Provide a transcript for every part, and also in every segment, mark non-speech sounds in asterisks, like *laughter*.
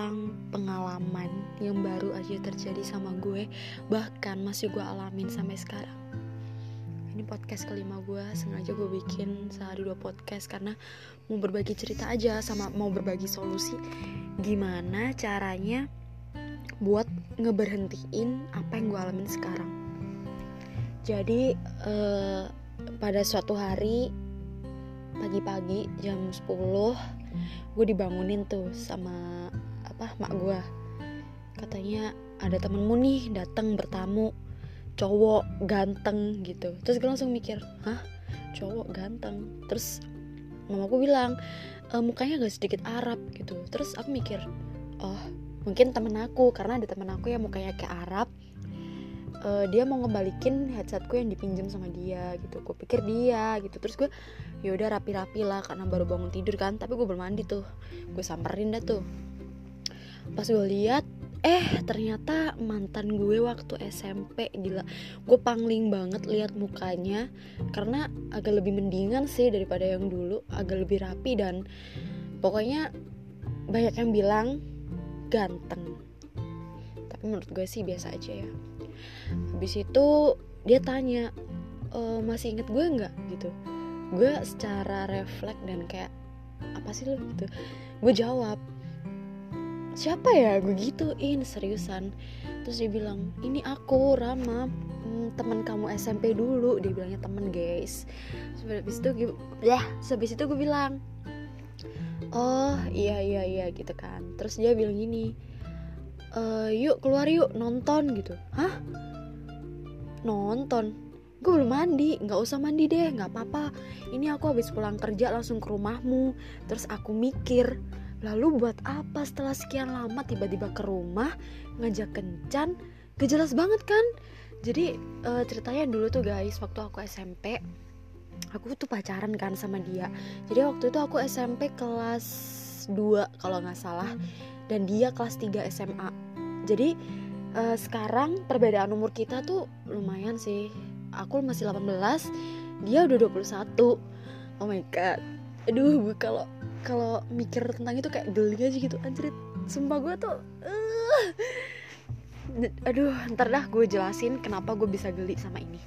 tentang pengalaman yang baru aja terjadi sama gue bahkan masih gue alamin sampai sekarang. Ini podcast kelima gue sengaja gue bikin sehari dua podcast karena mau berbagi cerita aja sama mau berbagi solusi. Gimana caranya buat ngeberhentiin apa yang gue alamin sekarang? Jadi eh, pada suatu hari pagi-pagi jam 10 gue dibangunin tuh sama apa mak gue katanya ada temenmu nih datang bertamu cowok ganteng gitu. Terus gue langsung mikir hah? Cowok ganteng? Terus mamaku bilang e, mukanya gak sedikit Arab gitu. Terus aku mikir oh mungkin temen aku karena ada temen aku yang mukanya kayak Arab. Uh, dia mau ngebalikin headsetku yang dipinjam sama dia gitu. Gue pikir dia gitu. Terus gue yaudah rapi-rapi lah karena baru bangun tidur kan. Tapi gue belum mandi tuh. Gue samperin dah tuh pas gue lihat eh ternyata mantan gue waktu SMP gila. Gue pangling banget lihat mukanya karena agak lebih mendingan sih daripada yang dulu agak lebih rapi dan pokoknya banyak yang bilang ganteng. Tapi menurut gue sih biasa aja ya. Habis itu dia tanya e, masih inget gue nggak? Gitu. Gue secara refleks dan kayak apa sih lo gitu. Gue jawab siapa ya? Gue gituin seriusan. Terus dia bilang ini aku Rama. Hmm, teman kamu SMP dulu. Dia bilangnya temen guys. Habis itu gue ya itu gue bilang oh iya iya iya gitu kan. Terus dia bilang gini e, yuk keluar yuk nonton gitu. Hah? Nonton? Gue belum mandi. Nggak usah mandi deh nggak apa-apa. Ini aku habis pulang kerja langsung ke rumahmu. Terus aku mikir lalu buat apa setelah sekian lama tiba-tiba ke rumah ngajak kencan? Gak jelas banget kan? Jadi uh, ceritanya dulu tuh guys waktu aku SMP aku tuh pacaran kan sama dia. Jadi waktu itu aku SMP kelas 2 kalau nggak salah dan dia kelas 3 SMA jadi uh, sekarang perbedaan umur kita tuh lumayan sih. Aku masih 18 dia udah 21 oh my god. Aduh kalau kalau mikir tentang itu kayak geli aja gitu. Anjir sumpah gue tuh uh, aduh ntar dah gue jelasin kenapa gue bisa geli sama ini.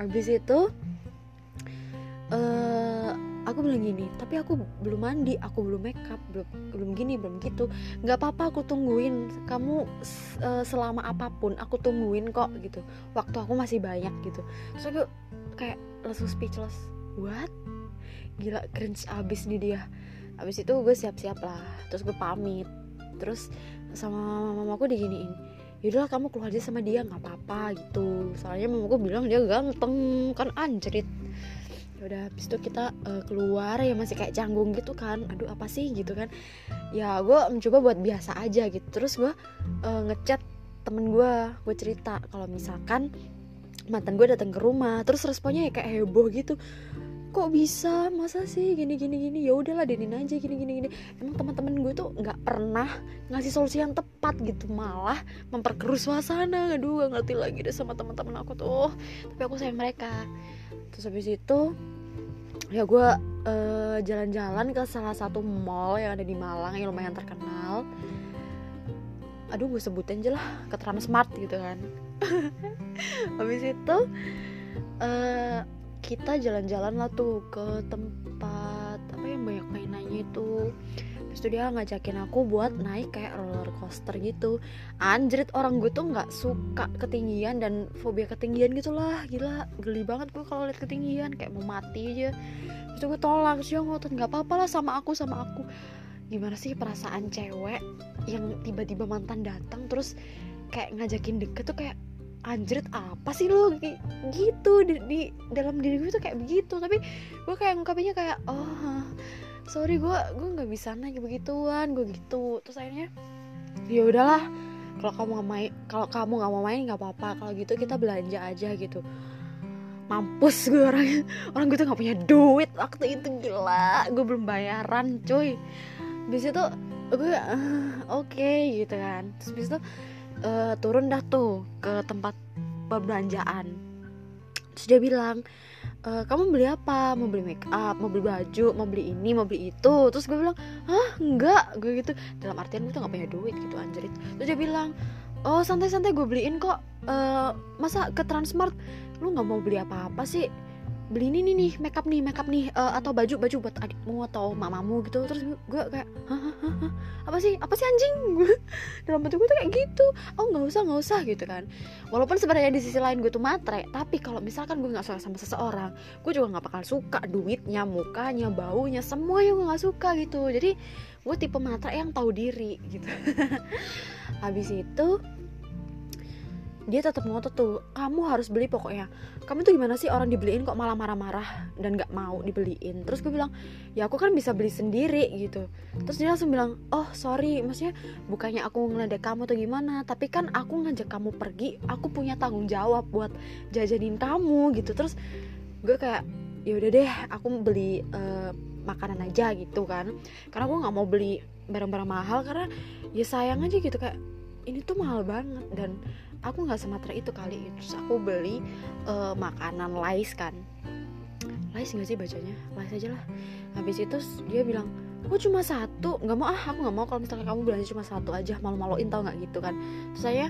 Abis itu uh, aku bilang gini tapi aku belum mandi aku belum make up belum belum gini belum gitu. Nggak apa-apa aku tungguin. Kamu uh, selama apa pun aku tungguin kok gitu. Waktu aku masih banyak gitu. Terus aku kayak langsung speechless. What gila cringe abis nih dia. Abis itu gue siap-siap lah. Terus gue pamit. Terus sama mamaku diginiin yaudahlah kamu keluar aja sama dia nggak apa-apa gitu. Soalnya mamaku bilang dia ganteng kan anjrit. Ya udah habis itu kita uh, keluar ya masih kayak canggung gitu kan. Aduh apa sih? Gitu kan. Ya gue mencoba buat biasa aja gitu. Terus gue uh, ngechat temen gue gue cerita kalau misalkan mantan gue datang ke rumah. Terus responnya ya kayak heboh gitu kok bisa? Masa sih gini gini gini? Ya udahlah denin aja gini gini gini. Emang teman-teman gue tuh nggak pernah ngasih solusi yang tepat gitu malah memperkeruh suasana. Aduh gak ngerti lagi deh sama teman-teman aku tuh. Tapi aku sayang mereka. Terus habis itu ya gue uh, jalan-jalan ke salah satu mall yang ada di Malang yang lumayan terkenal. Aduh gue sebutin aja lah ke Transmart gitu kan. *laughs* Habis itu uh, kita jalan-jalan lah tuh ke tempat apa yang banyak mainannya itu. Terus dia ngajakin aku buat naik kayak roller coaster gitu. Anjrit orang gue tuh nggak suka ketinggian dan fobia ketinggian gitu lah Gila geli banget gue kalau lihat ketinggian kayak mau mati aja. Terus gue tolak sih ngotot nggak apa-apa lah sama aku sama aku. Gimana sih perasaan cewek yang tiba-tiba mantan datang terus kayak ngajakin deket tuh kayak anjrit apa sih lo gitu di, di dalam diri gue tuh kayak begitu. Tapi gue kayak ngungkapinnya kayak oh sorry gue gue nggak bisa naik begituan gue gitu. Terus akhirnya ya udahlah kalau kamu nggak main kalau kamu nggak mau main nggak apa-apa kalau gitu kita belanja aja gitu. Mampus gue orang orang gue tuh nggak punya duit waktu itu gila. Gue belum bayaran cuy. Bis itu gue uh, oke okay, gitu kan. Terus bis itu uh, turun dah tuh ke tempat perbelanjaan. Terus dia bilang e, kamu beli apa? Mau beli make up mau beli baju mau beli ini mau beli itu. Terus gue bilang ah enggak. Gue gitu dalam artian gue tuh gak punya duit gitu anjir. Terus dia bilang oh santai-santai gue beliin kok. Uh, masa ke Transmart? Lu nggak mau beli apa-apa sih beli ini nih nih makeup nih makeup nih uh, atau baju baju buat adikmu atau mamamu gitu. Terus gue kayak Hah, apa sih? Apa sih anjing? Gue *laughs* dalam bentuk gue tuh kayak gitu. Oh nggak usah nggak usah gitu kan. Walaupun sebenarnya di sisi lain gue tuh matre tapi kalau misalkan gue nggak suka sama seseorang gue juga nggak bakal suka duitnya mukanya baunya semuanya gue nggak suka gitu. Jadi gue tipe matre yang tahu diri gitu. *laughs* Habis itu dia tetap ngotot tuh kamu harus beli pokoknya. Kamu tuh gimana sih orang dibeliin kok malah marah-marah dan nggak mau dibeliin? Terus gue bilang ya aku kan bisa beli sendiri gitu. Terus dia langsung bilang oh sorry maksudnya bukannya aku ngeledek kamu tuh gimana tapi kan aku ngajak kamu pergi aku punya tanggung jawab buat jajanin kamu gitu. Terus gue kayak ya udah deh aku beli uh, makanan aja gitu kan. Karena gue nggak mau beli barang-barang mahal karena ya sayang aja gitu kayak ini tuh mahal banget dan aku nggak sematra itu kali. Terus aku beli uh, makanan lais kan. Lais nggak sih bacanya? Lais aja lah. Habis itu dia bilang aku cuma satu. Nggak mau ah aku nggak mau. Kalau misalnya kamu belanja cuma satu aja malu-maluin tau nggak? Gitu kan. Terus saya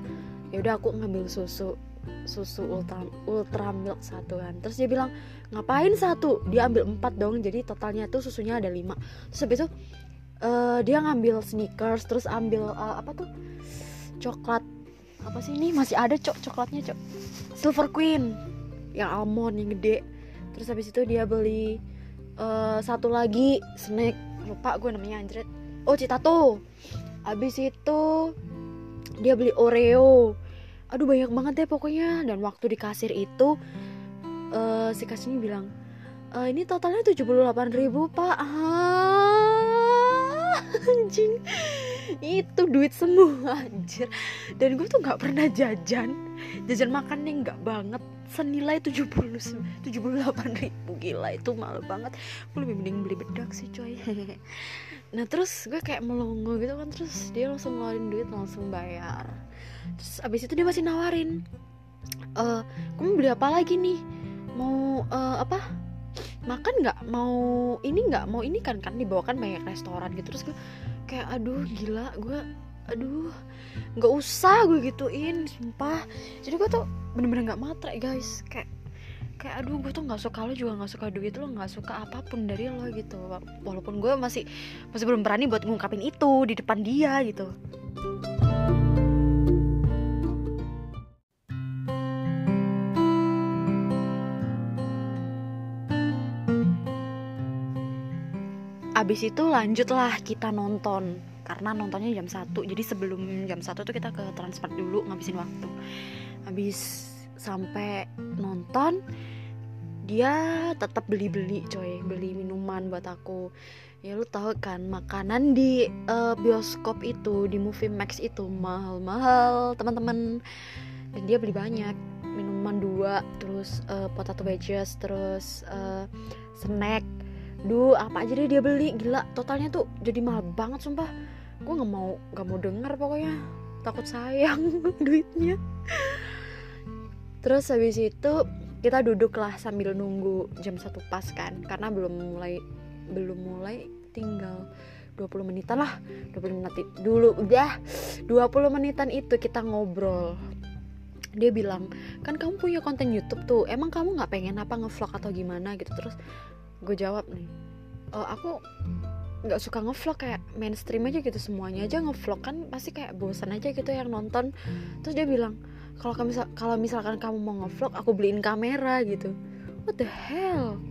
ya udah aku ngambil susu susu ultra ultra milk satu kan. Terus dia bilang ngapain satu? Dia ambil empat dong. Jadi totalnya tuh susunya ada lima. Terus habis itu uh, dia ngambil sneakers terus ambil uh, apa tuh? Coklat apa sih ini? Masih ada cok coklatnya cok. Silver queen. Yang almond yang gede. Terus habis itu dia beli uh, satu lagi snack. Lupa gue namanya anjret oh citato. Habis itu dia beli oreo. Aduh banyak banget deh pokoknya. Dan waktu di kasir itu uh, si kasirnya bilang e, ini totalnya 78 ribu pak. Ah, *laughs* anjing itu duit semua anjir. Dan gue tuh nggak pernah jajan. Jajan makan nih nggak banget. Senilai 70 78 ribu gila itu malu banget. Gue lebih mending beli bedak sih coy. *laughs* Nah terus gue kayak melongo gitu kan terus dia langsung ngeluarin duit langsung bayar. Terus abis itu dia masih nawarin e, kamu beli apa lagi nih? Mau uh, apa? Makan nggak? Mau ini nggak? Mau ini kan? Kan dibawakan banyak restoran gitu. Terus gue kayak aduh gila gue aduh nggak usah gue gituin sumpah. Jadi gue tuh bener-bener nggak matre guys. Kayak kayak aduh gue tuh nggak suka lo juga nggak suka duit lo nggak suka apa pun dari lo gitu. Walaupun gue masih masih belum berani buat ngungkapin itu di depan dia gitu abis itu lanjutlah kita nonton. Karena nontonnya jam 1 jadi sebelum jam 1 tuh kita ke transport dulu ngabisin waktu. Habis sampai nonton dia tetap beli-beli coy. Beli minuman buat aku. Ya lu tahu kan makanan di uh, bioskop itu di movie max itu mahal-mahal teman-teman. Dan dia beli banyak. Minuman dua terus uh, potato wedges terus uh, snack duh apa aja deh dia beli. Gila totalnya tuh jadi mahal banget sumpah. Gue nggak mau nggak mau denger pokoknya. Takut sayang *laughs* duitnya. Terus habis itu kita duduk lah sambil nunggu jam satu pas kan. Karena belum mulai belum mulai tinggal 20 menitan lah. 20 menit dulu udah. 20 menitan itu kita ngobrol. Dia bilang kan kamu punya konten YouTube tuh. Emang kamu nggak pengen apa ngevlog atau gimana? Gitu. Terus gue jawab nih uh, aku nggak suka ngevlog kayak mainstream aja gitu semuanya aja ngevlog kan pasti kayak bosan aja gitu yang nonton. Terus dia bilang kalau kamu kalau misalkan kamu mau ngevlog aku beliin kamera gitu. What the hell?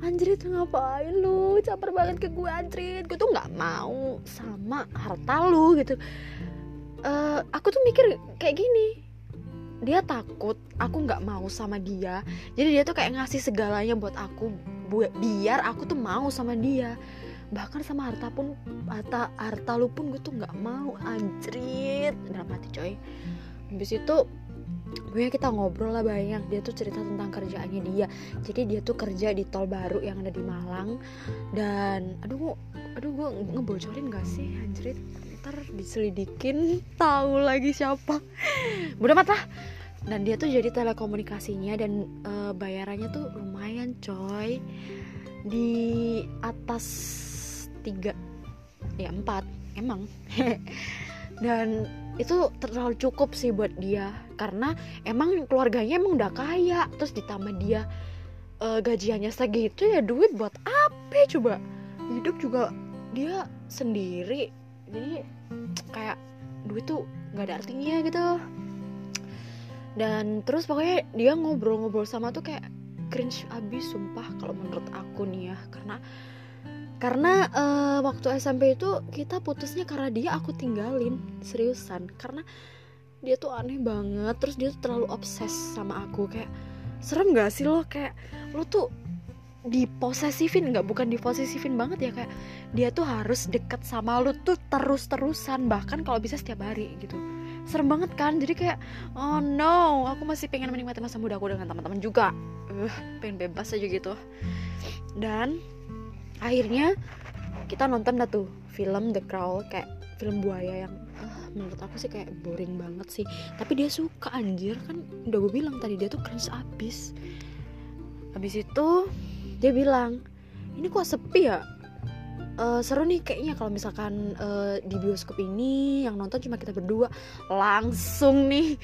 Anjrit ngapain lu? Caper banget ke gue Anjrit gue tuh nggak mau sama harta lu gitu. Uh, aku tuh mikir kayak gini dia takut aku nggak mau sama dia jadi dia tuh kayak ngasih segalanya buat aku biar aku tuh mau sama dia. Bahkan sama harta pun harta harta lu pun gue tuh nggak mau anjrit. Dalam hati coy. Habis itu gue kita ngobrol lah banyak. Dia tuh cerita tentang kerjaannya dia. Jadi dia tuh kerja di tol baru yang ada di Malang. Dan aduh aduh gue ngebocorin gak sih anjrit? Ntar diselidikin tahu lagi siapa. Udah mat lah dan dia tuh jadi telekomunikasinya dan uh, bayarannya tuh lumayan coy. Di atas tiga ya empat emang. *laughs* Dan itu terlalu cukup sih buat dia. Karena emang keluarganya emang udah kaya terus ditambah dia uh, gajiannya segitu ya duit buat apa coba? Hidup juga dia sendiri. Jadi kayak duit tuh nggak ada artinya gitu dan terus pokoknya dia ngobrol-ngobrol sama tuh kayak cringe abis sumpah kalau menurut aku nih ya. Karena karena uh, waktu SMP itu kita putusnya karena dia aku tinggalin seriusan. Karena dia tuh aneh banget terus dia tuh terlalu obses sama aku. Kayak serem gak sih lo? Kayak lo tuh diposesifin nggak? Bukan diposesifin banget ya kayak dia tuh harus deket sama lo tuh terus terusan bahkan kalau bisa setiap hari gitu serem banget kan? Jadi kayak oh no aku masih pengen menikmati masa muda aku dengan teman-teman juga. Uh, pengen bebas aja gitu. Dan akhirnya kita nonton dah tuh film The Crow kayak film buaya yang uh, menurut aku sih kayak boring banget sih. Tapi dia suka anjir. Kan udah gue bilang tadi dia tuh cringe abis. Habis itu dia bilang ini kok sepi ya uh, seru nih kayaknya kalau misalkan uh, di bioskop ini yang nonton cuma kita berdua langsung nih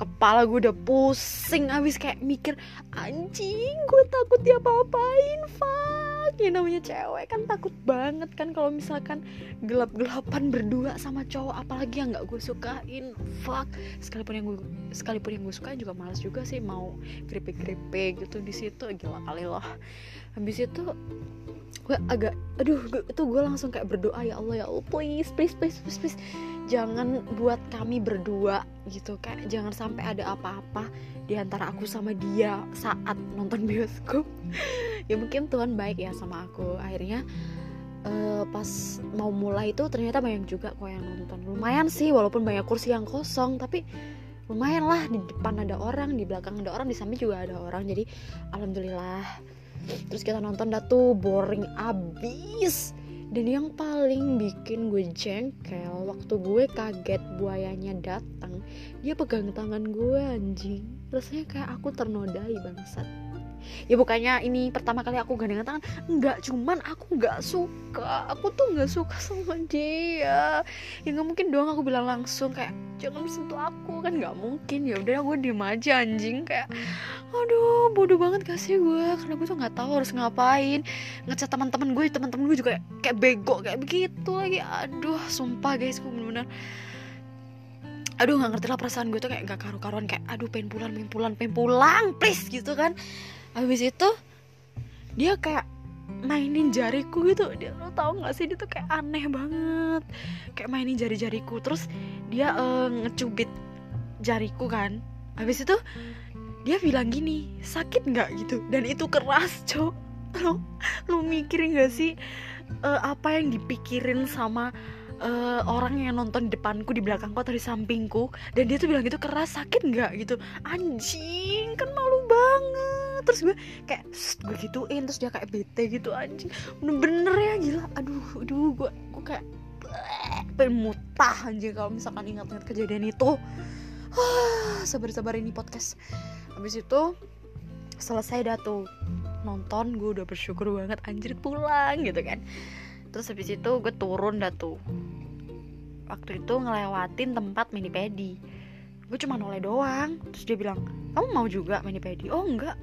kepala gue udah pusing abis kayak mikir anjing gue takut dia apa-apain fuck. Ya namanya cewek kan takut banget kan kalau misalkan gelap-gelapan berdua sama cowok apalagi yang nggak gue sukain fuck. Sekalipun yang gue sekalipun yang gue sukain juga males juga sih mau keripik-keripik gitu di situ gila kali loh. Habis itu gue agak aduh gue, itu gue langsung kayak berdoa ya Allah ya Allah please please please please, please jangan buat kami berdua gitu kayak jangan sampai ada apa-apa di antara aku sama dia saat nonton bioskop. *laughs* Ya mungkin Tuhan baik ya sama aku. Akhirnya uh, pas mau mulai itu ternyata banyak juga kok yang nonton. Lumayan sih walaupun banyak kursi yang kosong tapi lumayan lah di depan ada orang di belakang ada orang di samping juga ada orang. Jadi alhamdulillah terus kita nonton dah tuh boring abis. Dan yang paling bikin gue jengkel waktu gue kaget buayanya datang dia pegang tangan gue anjing. Rasanya kayak aku ternodai bangsat. Ya bukannya ini pertama kali aku gandengan tangan nggak cuman aku nggak suka. Aku tuh nggak suka sama dia. Ya nggak mungkin doang aku bilang langsung kayak jangan sentuh aku. Kan nggak mungkin. Ya udah gue diem aja anjing. Kayak aduh bodoh banget kasih gue karena gue tuh nggak tahu harus ngapain. Ngecat teman-teman gue teman-teman gue juga kayak, bego kayak begitu lagi. Aduh sumpah guys gue bener-bener aduh nggak ngerti lah perasaan gue tuh kayak gak karu-karuan. Kayak aduh pengen pulang pengen pulang pengen pulang please gitu kan. Habis itu dia kayak mainin jariku gitu. Dia lo tau gak sih? Dia tuh kayak aneh banget. Kayak mainin jari-jariku. Terus dia uh, ngecubit jariku kan. Habis itu dia bilang gini sakit nggak gitu? Dan itu keras cok. *laughs* Lo lo mikirin gak sih uh, apa yang dipikirin sama uh, orang yang nonton di depanku di belakangku atau di sampingku? Dan dia tuh bilang gitu keras sakit nggak gitu? Anjing kan malu banget. Terus gue kayak gue gituin terus dia kayak bete gitu anjing bener-bener ya gila. Aduh aduh gue gue kayak pengen mutah anjing kalau misalkan ingat-ingat kejadian itu. *sighs* Sabar-sabar ini podcast habis itu selesai dah tuh. Nonton gue udah bersyukur banget anjir pulang gitu kan. Terus habis itu gue turun dah tuh. Waktu itu ngelewatin tempat mini pedi. Gue cuma noleh doang. Terus dia bilang kamu mau juga mini pedi? Oh enggak.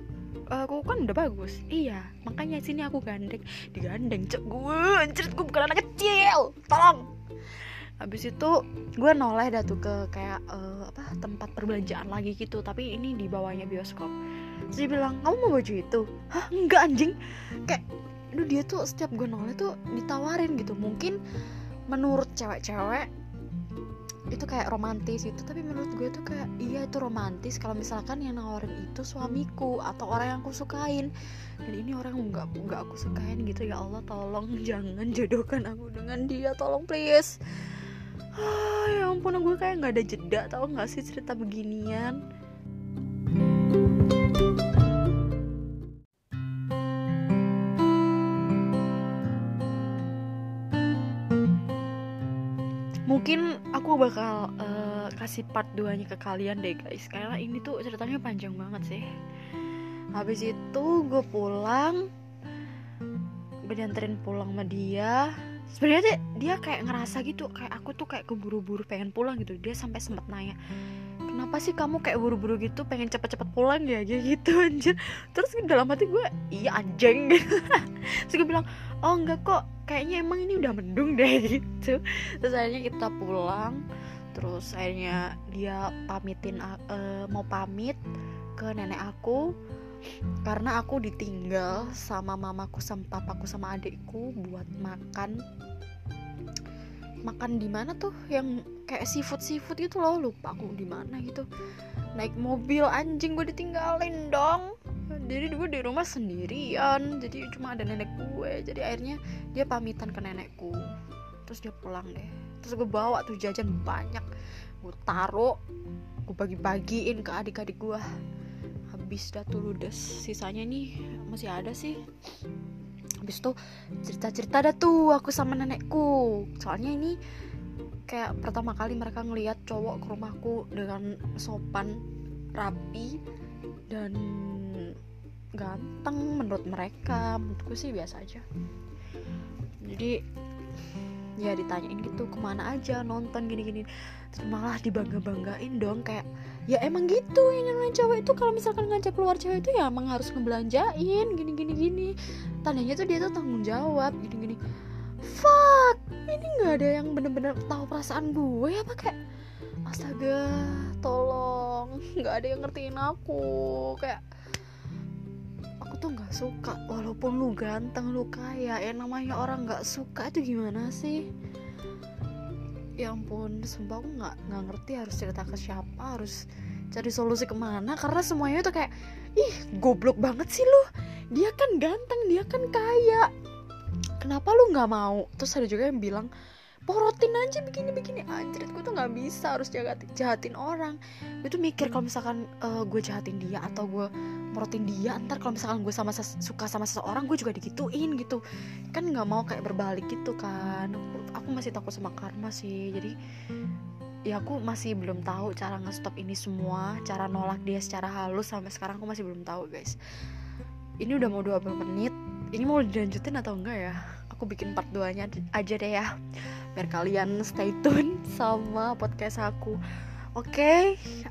Aku kan udah bagus. Iya makanya sini aku gandeng. Digandeng cek gue anjir gue bukan anak kecil. Tolong habis itu gue noleh dah tuh ke kayak uh, apa tempat perbelanjaan lagi gitu tapi ini di bawahnya bioskop. Terus dia bilang kamu mau baju itu? Hah enggak anjing. Kayak aduh dia tuh setiap gue noleh tuh ditawarin gitu. Mungkin menurut cewek-cewek itu kayak romantis itu tapi menurut gue tuh kayak iya itu romantis kalau misalkan yang nawarin itu suamiku atau orang yang aku sukain. Dan ini orang nggak nggak aku sukain gitu ya Allah tolong jangan jodohkan aku dengan dia tolong please ah, ya ampun gue kayak nggak ada jeda tau nggak sih cerita beginian? Mungkin aku bakal uh, kasih part 2 nya ke kalian deh guys. Karena ini tuh ceritanya panjang banget sih. Habis itu gue pulang gue dianterin pulang sama dia sebenarnya dia, kayak ngerasa gitu kayak aku tuh kayak keburu-buru pengen pulang gitu. Dia sampai sempat nanya kenapa sih kamu kayak buru-buru gitu? Pengen cepet-cepet pulang ya? Kayak gitu *laughs* anjir. Terus dalam hati gue iya anjing. *laughs* Terus gue bilang oh enggak kok. Kayaknya emang ini udah mendung deh *laughs* gitu. Terus akhirnya kita pulang. Terus akhirnya dia pamitin uh, mau pamit ke nenek aku karena aku ditinggal sama mamaku sama papaku sama adikku buat makan. Makan di mana tuh? Yang kayak seafood seafood gitu loh. Lupa aku di mana gitu. Naik mobil anjing gue ditinggalin dong. Jadi gue di rumah sendirian. Jadi cuma ada nenek gue. Jadi akhirnya dia pamitan ke nenekku. Terus dia pulang deh. Terus gue bawa tuh jajan banyak. Gue taruh gue bagi-bagiin ke adik-adik gue habis dah tuh ludes. Sisanya nih masih ada sih. Habis tuh cerita-cerita dah tuh aku sama nenekku. Soalnya ini kayak pertama kali mereka ngelihat cowok ke rumahku dengan sopan rapi dan ganteng menurut mereka. Menurutku sih biasa aja. Jadi ya ditanyain gitu ke mana aja nonton gini-gini? Malah dibangga banggain dong kayak ya emang gitu yang namanya cewek itu. Kalau misalkan ngajak keluar cewek itu ya emang harus ngebelanjain gini gini tandanya tuh dia tuh tanggung jawab gini gini fuck ini nggak ada yang bener-bener tahu perasaan gue apa kayak astaga tolong nggak ada yang ngertiin aku. Kayak tuh nggak suka walaupun lu ganteng lu kaya ya namanya orang nggak suka itu gimana sih? Ya ampun sumpah aku nggak nggak ngerti harus cerita ke siapa harus cari solusi ke mana karena semuanya tuh kayak ih goblok banget sih lu. Dia kan ganteng dia kan kaya. Kenapa lu nggak mau? Terus ada juga yang bilang porotin aja begini-begini anjir gue tuh nggak bisa harus jahatin, jahatin orang. Gue tuh mikir kalau misalkan uh, gue jahatin dia atau gue porotin dia ntar kalau misalkan gue sama suka sama seseorang gue juga digituin gitu. Kan nggak mau kayak berbalik gitu kan. Aku, masih takut sama karma sih. Jadi ya aku masih belum tahu cara ngestop ini semua cara nolak dia secara halus sampai sekarang aku masih belum tahu guys. Ini udah mau 20 menit. Ini mau dilanjutin atau enggak ya? Aku bikin part 2 nya aja deh ya. Biar kalian stay tune sama podcast aku. Oke okay,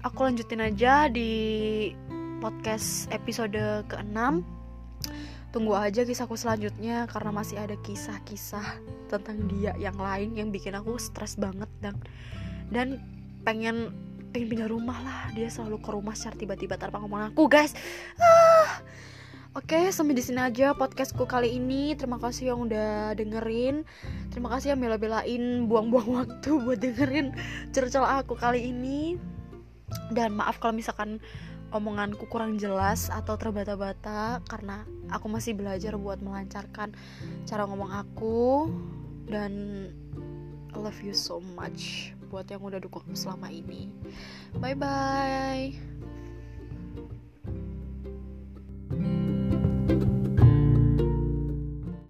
aku lanjutin aja di podcast episode ke-6 tunggu aja kisahku selanjutnya karena masih ada kisah-kisah tentang dia yang lain yang bikin aku stres banget dan dan pengen pengen pindah rumah lah dia selalu ke rumah secara tiba-tiba tanpa ngomong aku guys ah Oke, sampai di sini aja podcastku kali ini. Terima kasih yang udah dengerin. Terima kasih yang bela-belain buang-buang waktu *laughs* buat dengerin cerita aku kali ini. Dan maaf kalau misalkan omonganku kurang jelas atau terbata-bata karena aku masih belajar buat melancarkan cara ngomong aku dan I love you so much buat yang udah dukung selama ini. Bye bye.